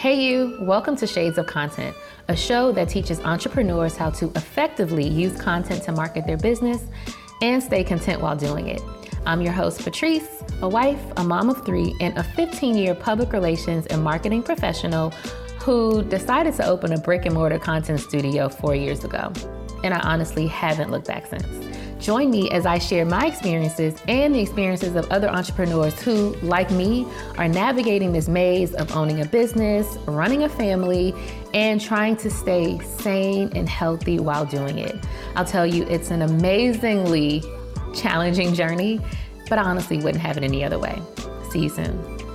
Hey, you, welcome to Shades of Content, a show that teaches entrepreneurs how to effectively use content to market their business and stay content while doing it. I'm your host, Patrice, a wife, a mom of three, and a 15 year public relations and marketing professional who decided to open a brick and mortar content studio four years ago. And I honestly haven't looked back since. Join me as I share my experiences and the experiences of other entrepreneurs who, like me, are navigating this maze of owning a business, running a family, and trying to stay sane and healthy while doing it. I'll tell you, it's an amazingly challenging journey, but I honestly wouldn't have it any other way. See you soon.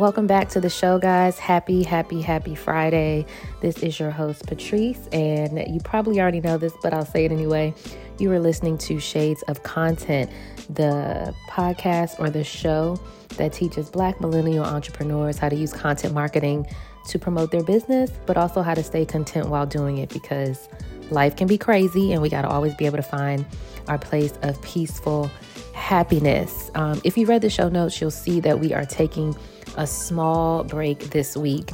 Welcome back to the show, guys. Happy, happy, happy Friday. This is your host, Patrice, and you probably already know this, but I'll say it anyway. You are listening to Shades of Content, the podcast or the show that teaches Black millennial entrepreneurs how to use content marketing to promote their business, but also how to stay content while doing it because life can be crazy and we got to always be able to find our place of peaceful happiness. Um, if you read the show notes, you'll see that we are taking a small break this week.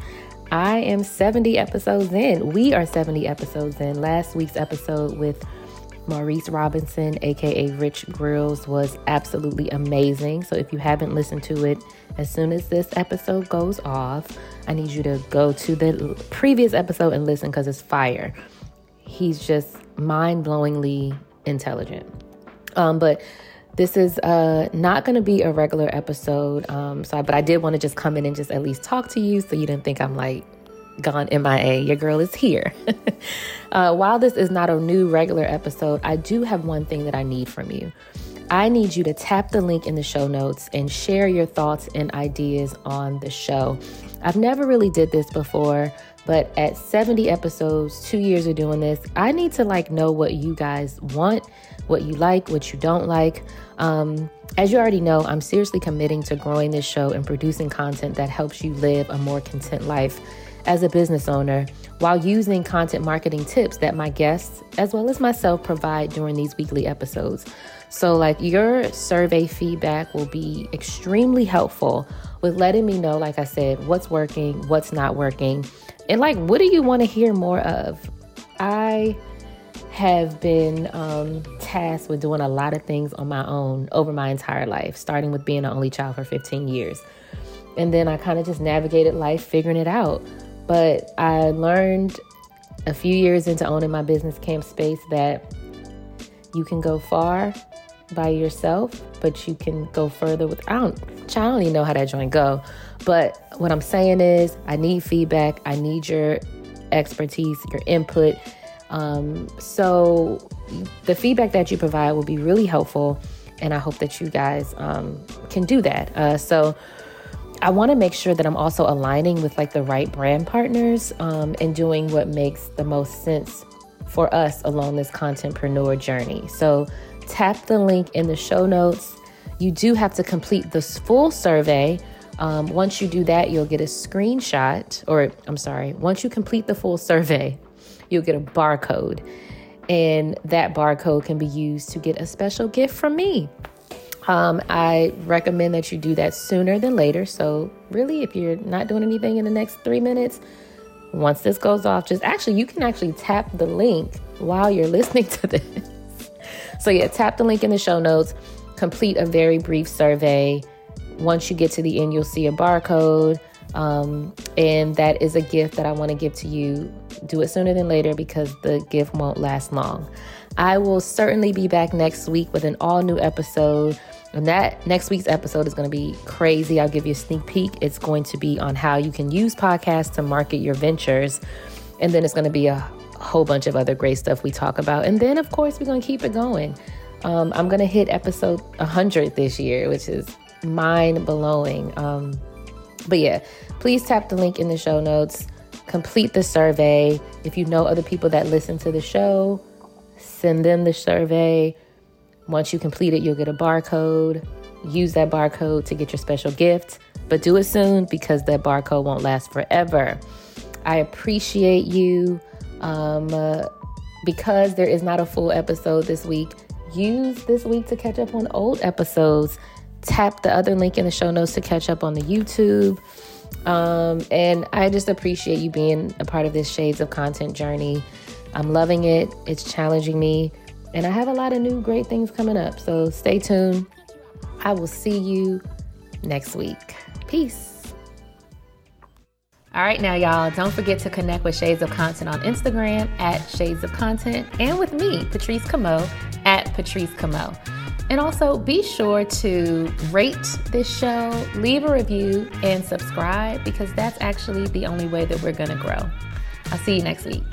I am 70 episodes in. We are 70 episodes in. Last week's episode with Maurice Robinson, aka Rich Grills, was absolutely amazing. So if you haven't listened to it, as soon as this episode goes off, I need you to go to the previous episode and listen because it's fire. He's just mind blowingly intelligent. Um, but this is uh, not going to be a regular episode. Um, so, but I did want to just come in and just at least talk to you so you didn't think I'm like gone MIA. Your girl is here. uh, while this is not a new regular episode, I do have one thing that I need from you. I need you to tap the link in the show notes and share your thoughts and ideas on the show. I've never really did this before, but at 70 episodes, 2 years of doing this, I need to like know what you guys want what you like, what you don't like. Um, as you already know, I'm seriously committing to growing this show and producing content that helps you live a more content life as a business owner while using content marketing tips that my guests, as well as myself, provide during these weekly episodes. So, like, your survey feedback will be extremely helpful with letting me know, like I said, what's working, what's not working, and like, what do you want to hear more of? I have been um, tasked with doing a lot of things on my own over my entire life, starting with being an only child for 15 years. And then I kind of just navigated life figuring it out. But I learned a few years into owning my business camp space that you can go far by yourself, but you can go further without. I don't even know how that joint go. But what I'm saying is I need feedback. I need your expertise, your input, um, so the feedback that you provide will be really helpful, and I hope that you guys um, can do that. Uh, so I want to make sure that I'm also aligning with like the right brand partners um, and doing what makes the most sense for us along this contentpreneur journey. So tap the link in the show notes. You do have to complete this full survey. Um, once you do that, you'll get a screenshot, or I'm sorry, once you complete the full survey, you'll get a barcode. And that barcode can be used to get a special gift from me. Um, I recommend that you do that sooner than later. So, really, if you're not doing anything in the next three minutes, once this goes off, just actually, you can actually tap the link while you're listening to this. so, yeah, tap the link in the show notes, complete a very brief survey. Once you get to the end, you'll see a barcode. Um, and that is a gift that I want to give to you do it sooner than later because the gift won't last long. I will certainly be back next week with an all new episode. And that next week's episode is going to be crazy. I'll give you a sneak peek. It's going to be on how you can use podcasts to market your ventures. And then it's going to be a whole bunch of other great stuff we talk about. And then, of course, we're going to keep it going. Um, I'm going to hit episode 100 this year, which is mind blowing. Um, but yeah, please tap the link in the show notes complete the survey. If you know other people that listen to the show, send them the survey. Once you complete it, you'll get a barcode. Use that barcode to get your special gift, but do it soon because that barcode won't last forever. I appreciate you. Um, uh, because there is not a full episode this week, use this week to catch up on old episodes. Tap the other link in the show notes to catch up on the YouTube. Um, and I just appreciate you being a part of this Shades of Content journey. I'm loving it, it's challenging me, and I have a lot of new great things coming up. So stay tuned. I will see you next week. Peace. All right, now, y'all, don't forget to connect with Shades of Content on Instagram at Shades of Content and with me, Patrice Camo, at Patrice Camo. And also be sure to rate this show, leave a review, and subscribe because that's actually the only way that we're going to grow. I'll see you next week.